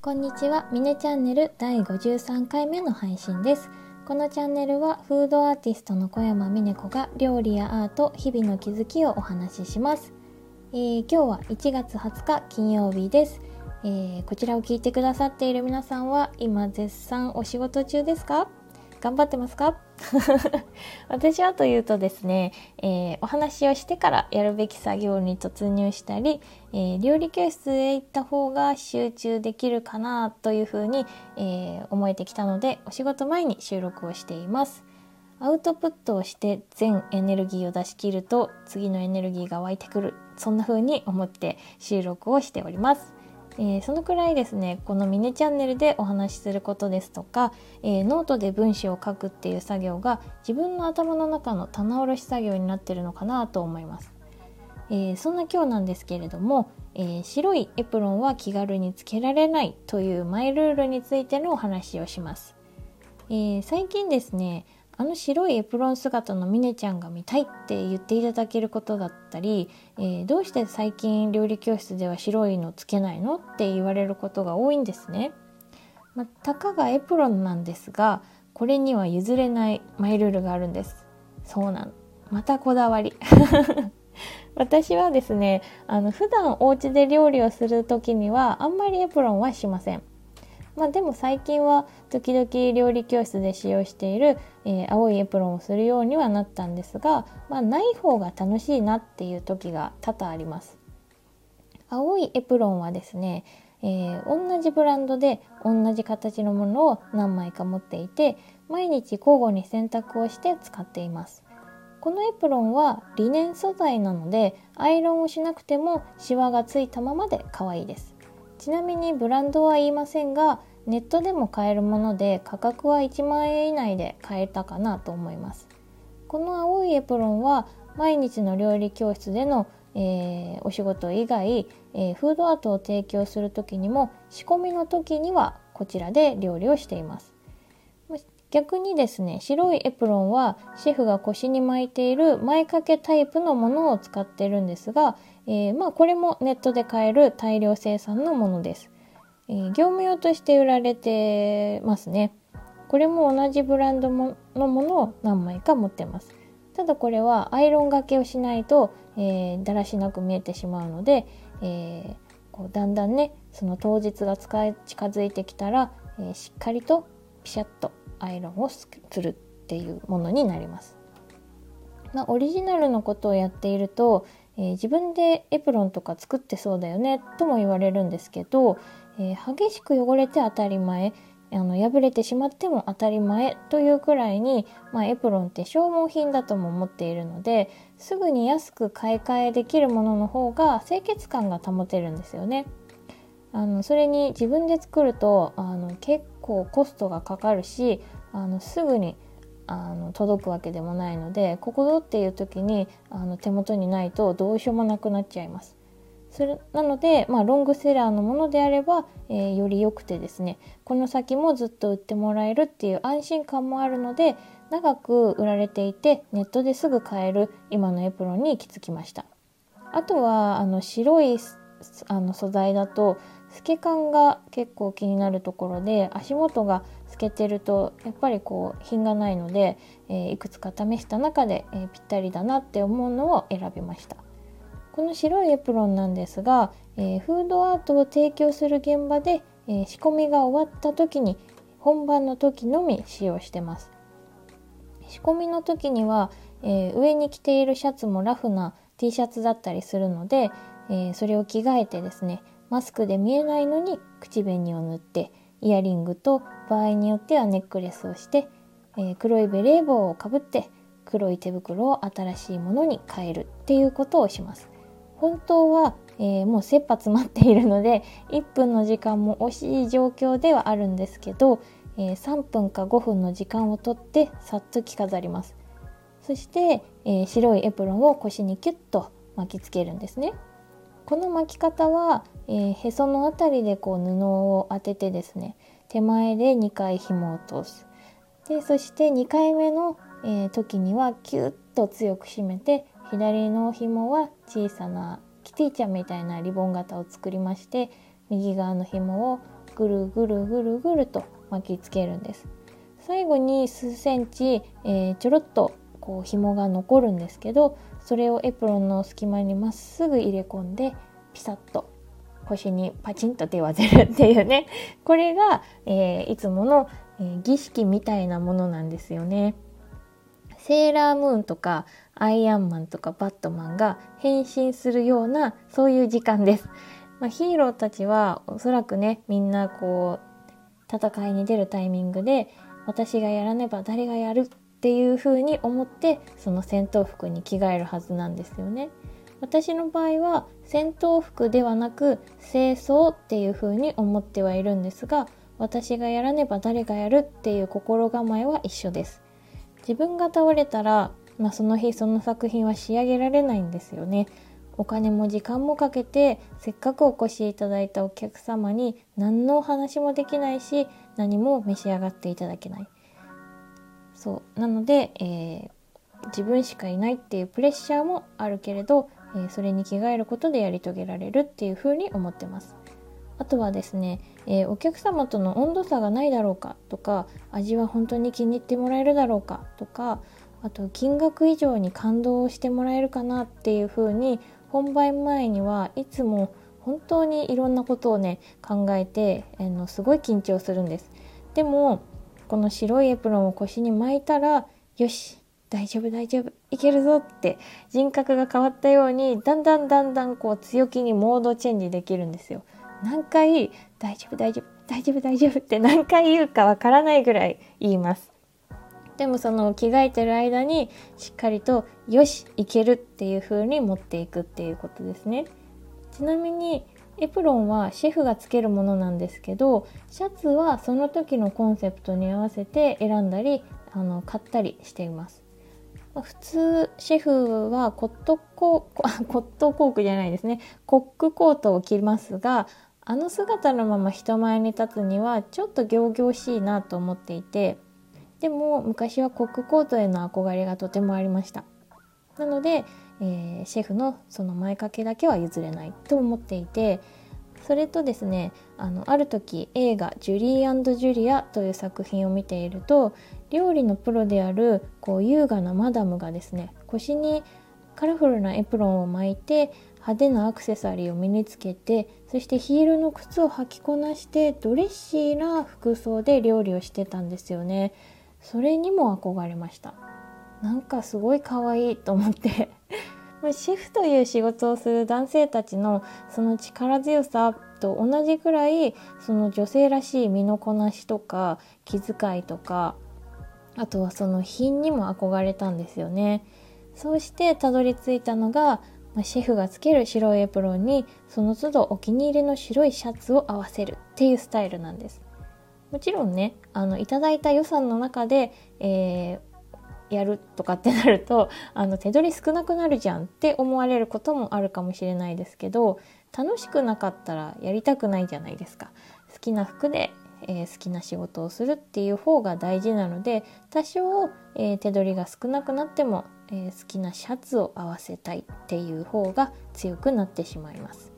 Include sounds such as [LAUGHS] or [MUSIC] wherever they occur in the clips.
こんにちは、ミネチャンネル第53回目の配信です。このチャンネルはフードアーティストの小山美音子が料理やアート、日々の気づきをお話しします。えー、今日は1月20日金曜日です、えー、こちらを聞いてくださっている皆さんは今絶賛お仕事中ですか？頑張ってますか？[LAUGHS] 私はというとですね、えー、お話をしてからやるべき作業に突入したり、えー、料理教室へ行った方が集中できるかなというふうに、えー、思えてきたのでお仕事前に収録をしています。アウトプットをして全エネルギーを出し切ると次のエネルギーが湧いてくるそんな風に思って収録をしております。えー、そのくらいですねこのミネチャンネルでお話しすることですとか、えー、ノートで文章を書くっていう作業が自分の頭の中の棚卸し作業になってるのかなと思います、えー、そんな今日なんですけれども、え白いエプロンは気軽につけられないというマイルールについてのお話をします、え最近ですねあの白いエプロン姿のミネちゃんが見たいって言っていただけることだったり、えー、どうして最近料理教室では白いのつけないのって言われることが多いんですね。まあ、たかがエプロンなんですがこれには譲れないマイルールがあるんです。そうなの。またこだわり。[LAUGHS] 私はですねあの普段お家で料理をする時にはあんまりエプロンはしません。まあ、でも最近は時々料理教室で使用している、えー、青いエプロンをするようにはなったんですが、まあ、ない方が楽しいなっていう時が多々あります。青いエプロンはですね、えー、同じブランドで同じ形のものを何枚か持っていて毎日交互に洗濯をして使っています。このエプロンはリネン素材なのでアイロンをしなくてもシワがついたままで可愛いです。ちなみにブランドは言いませんがネットでも買えるもので価格は1万円以内で買えたかなと思います。この青いエプロンは毎日の料理教室での、えー、お仕事以外、えー、フードアートを提供する時にも仕込みの時にはこちらで料理をしています。逆にですね白いエプロンはシェフが腰に巻いている前掛けタイプのものを使ってるんですが、えー、まあこれもネットで買える大量生産のものです、えー、業務用として売られてますね。これも同じブランドのものを何枚か持ってます。ただこれはアイロンがけをしないと、えー、だらしなく見えてしまうので、えー、こうだんだんねその当日が近づいてきたら、えー、しっかりとピシャッとアイロンをするっていうものになります。まあ、オリジナルのことをやっていると、えー、自分でエプロンとか作ってそうだよねとも言われるんですけど、えー、激しく汚れて当たり前あの破れてしまっても当たり前というくらいに、まあ、エプロンって消耗品だとも思っているのですぐに安く買い替えできるものの方が清潔感が保てるんですよね。あのそれに自分で作るとあの結構コストがかかるしあのすぐにあの届くわけでもないのでここぞっていう時にあの手元にないとどうしようもなくなっちゃいます。それなので、まあ、ロングセラーのものであれば、えー、より良くてですねこの先もずっと売ってもらえるっていう安心感もあるので長く売られていてネットですぐ買える今のエプロンに行き着きましたあとはあの白いあの素材だと透け感が結構気になるところで足元が透けてるとやっぱりこう品がないので、えー、いくつか試した中で、えー、ぴったりだなって思うのを選びました。この白いエプロンなんですが、えー、フードアートを提供する現場で、え仕込みが終わった時に本番の時のみ使用してます。仕込みの時には、え上に着ているシャツもラフな T シャツだったりするので、えそれを着替えてですねマスクで見えないのに口紅を塗ってイヤリングと場合によってはネックレスをして、えー、黒いベレー帽をかぶって黒い手袋を新しいものに変えるっていうことをします。本当は、えー、もう切羽詰まっているので1分の時間も惜しい状況ではあるんですけど、えー、3分か5分の時間をとってさっと着飾ります。そして、えー、白いエプロンを腰にキュッと巻きつけるんですね。この巻き方は、えー、へその辺りでこう布を当ててですね手前で2回紐を通す。でそして2回目の、えー、時にはキュッと強く締めて、左の紐は小さなキティちゃんみたいなリボン型を作りまして右側の紐をぐるぐるぐるぐると巻きつけるんです。最後に数センチ、えー、ちょろっとこう紐が残るんですけどそれをエプロンの隙間にまっすぐ入れ込んでピサッと腰にパチンと手を当てるっていうね [LAUGHS] これが、えー、いつもの、えー、儀式みたいなものなんですよね。セーラームーンとかアイアンマンとかバットマンが変身するようなそういう時間です。まあ、ヒーローたちはおそらくねみんなこう戦いに出るタイミングで私がやらねば誰がやるっていう風に思ってその戦闘服に着替えるはずなんですよね。私の場合は戦闘服ではなく清掃っていう風に思ってはいるんですが私がやらねば誰がやるっていう心構えは一緒です。自分が倒れたら、まあ、その日その作品は仕上げられないんですよね。お金も時間もかけてせっかくお越しいただいたお客様に何のお話もできないし何も召し上がっていただけない。そうなので、えー、自分しかいないっていうプレッシャーもあるけれどえそれに着替えることでやり遂げられるっていうふうに思ってます。あとはですね、えー、お客様との温度差がないだろうかとか味は本当に気に入ってもらえるだろうかとかあと金額以上に感動をしてもらえるかなっていうふうに本番前にはいつも本当にいろんなことをね考えて、えー、のすごい緊張するんです。でもこの白いエプロンを腰に巻いたらよし大丈夫大丈夫いけるぞって人格が変わったようにだんだんだんだんこう強気にモードチェンジできるんですよ。何回大丈夫大丈夫大丈夫大丈夫って何回言うかわからないぐらい言います。でもその着替えてる間にしっかりとよしいけるっていう風に持っていくっていうことですね。ちなみにエプロンはシェフがつけるものなんですけどシャツはその時のコンセプトに合わせて選んだりあの買ったりしています。普通シェフはコットコー [LAUGHS] コットコークじゃないですねコックコートを着ますがあの姿のまま人前に立つにはちょっと仰々しいなと思っていてでも昔はコックコートへの憧れがとてもありましたなので、えー、シェフのその前掛けだけは譲れないと思っていてそれとですねあのある時映画「ジュリージュリア」という作品を見ていると料理のプロであるこう優雅なマダムがですね腰にカラフルなエプロンを巻いて派手なアクセサリーを身につけてそしてヒールの靴を履きこなしてドレッシーな服装で料理をしてたんですよね。それにも憧れました。なんかすごい可愛いと思って。これシェフという仕事をする男性たちのその力強さと同じくらいその女性らしい身のこなしとか気遣いとかあとはその品にも憧れたんですよね。そうしてたどり着いたのが、まあ、シェフがつける白いエプロンにその都度お気に入りの白いシャツを合わせるっていうスタイルなんです。もちろんねあのいただいた予算の中で、えー、やるとかってなると [LAUGHS] あの手取り少なくなるじゃんって思われることもあるかもしれないですけど楽しくなかったらやりたくないじゃないですか。好きな服でえー、好きな仕事をするっていう方が大事なので多少、えー、手取りが少なくなっても、えー、好きなシャツを合わせたいっていう方が強くなってしまいます。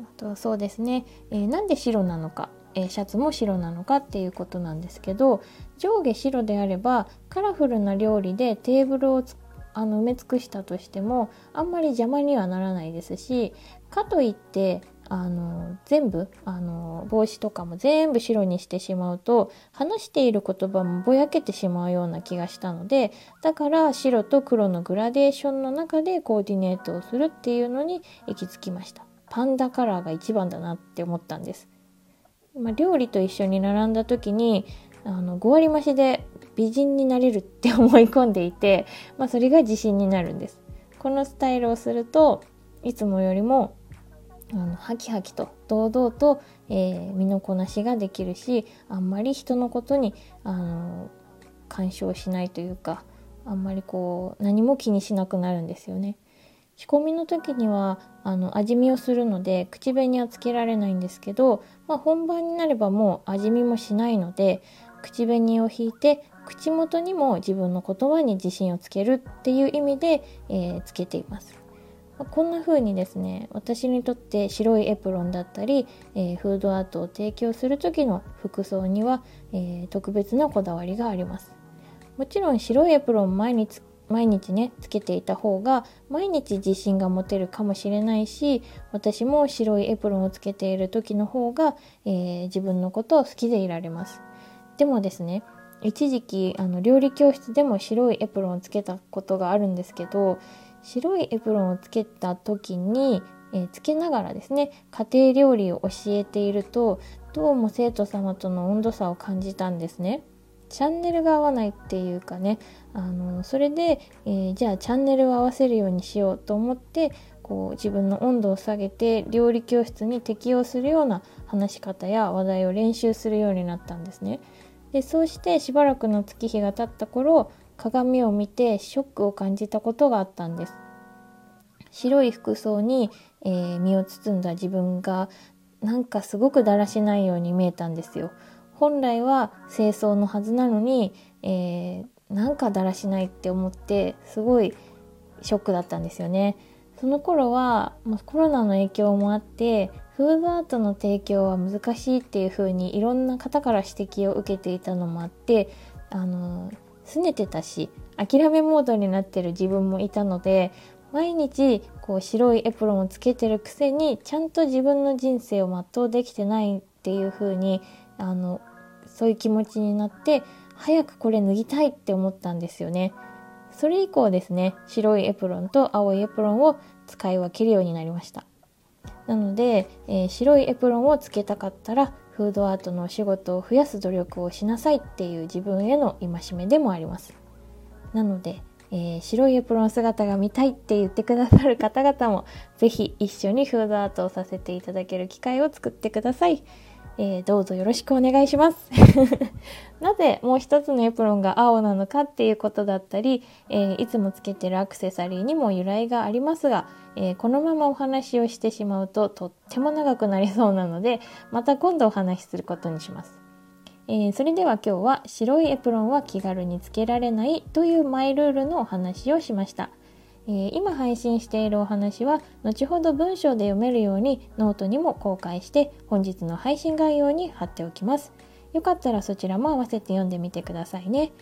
あとはそうですね、えなんで白なのか、えシャツも白なのかっていうことなんですけど上下白であればカラフルな料理でテーブルをあの埋め尽くしたとしてもあんまり邪魔にはならないですしかといってあの全部あの帽子とかも全部白にしてしまうと話している言葉もぼやけてしまうような気がしたのでだから白と黒のグラデーションの中でコーディネートをするっていうのに行き着きました。パンダカラーが一番だなって思ったんです、まあ、料理と一緒に並んだ時にあの5割増しで美人になれるって思い込んでいて、まあ、それが自信になるんですこのスタイルをするといつもよりもあのハキハキと堂々と、えー、身のこなしができるしあんまり人のことにあの干渉しないというかあんまりこう何も気にしなくなるんですよね。仕込みの時にはあの味見をするので口紅はつけられないんですけど、まあ、本番になればもう味見もしないので口紅を引いて口元にも自分の言葉に自信をつけるっていう意味で、えー、つけています。こんな風にですね私にとって白いエプロンだったり、えー、フードアートを提供する時の服装には、えー、特別なこだわりがありますもちろん白いエプロン毎日毎日ねつけていた方が毎日自信が持てるかもしれないし私も白いエプロンをつけている時の方が、えー、自分のことを好きでいられますでもですね一時期あの料理教室でも白いエプロンをつけたことがあるんですけど白いエプロンをつけた時に、えー、つけながらですね家庭料理を教えているとどうも生徒様との温度差を感じたんですね。チャンネルが合わないっていうかねあのそれで、えー、じゃあチャンネルを合わせるようにしようと思ってこう自分の温度を下げて料理教室に適応するような話し方や話題を練習するようになったんですね。でそうしてしばらくの月日が経った頃鏡を見てショックを感じたことがあったんです。白い服装に、えー、身を包んだ自分がなんかすごくだらしないように見えたんですよ。本来は清掃のはずなのに、えー、なんかだらしないって思ってすごいショックだったんですよね。その頃は、コロナの影響もあってフードアートの提供は難しいっていう風にいろんな方から指摘を受けていたのもあってあの拗ねてたし諦めモードになってる自分もいたので毎日こう白いエプロンをつけてるくせにちゃんと自分の人生を全うできてないっていう風にあのそういう気持ちになって早くこれ脱ぎたいって思ったんですよね。それ以降ですね白いエプロンと青いエプロンを使い分けるようになりました。なので、えー、白いエプロンをつけたかったらフードアートのお仕事を増やす努力をしなさいっていう自分への戒めでもあります。なので、えー、白いエプロン姿が見たいって言ってくださる方々も是非一緒にフードアートをさせていただける機会を作ってください。えー、どうぞよろしくお願いします。[LAUGHS] なぜもう一つのエプロンが青なのかっていうことだったり、えー、いつもつけてるアクセサリーにも由来がありますが、えー、このままお話をしてしまうととっても長くなりそうなので、また今度お話しすることにします。え、それでは今日は白いエプロンは気軽につけられないというマイルールのお話をしました。えー、今配信しているお話は後ほど文章で読めるようにノートにも公開して本日の配信概要に貼っておきます。よかったらそちらも合わせて読んでみてくださいね。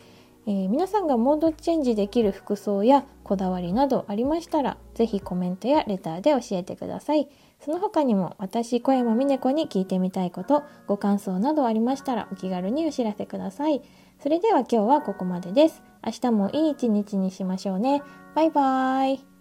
えー、皆さんがモードチェンジできる服装やこだわりなどありましたら是非コメントやレターで教えてください。その他にも私小山美音子に聞いてみたいことご感想などありましたらお気軽にお知らせください。それでは今日はここまでです。明日もいい一日にしましょうね。バイバーイ。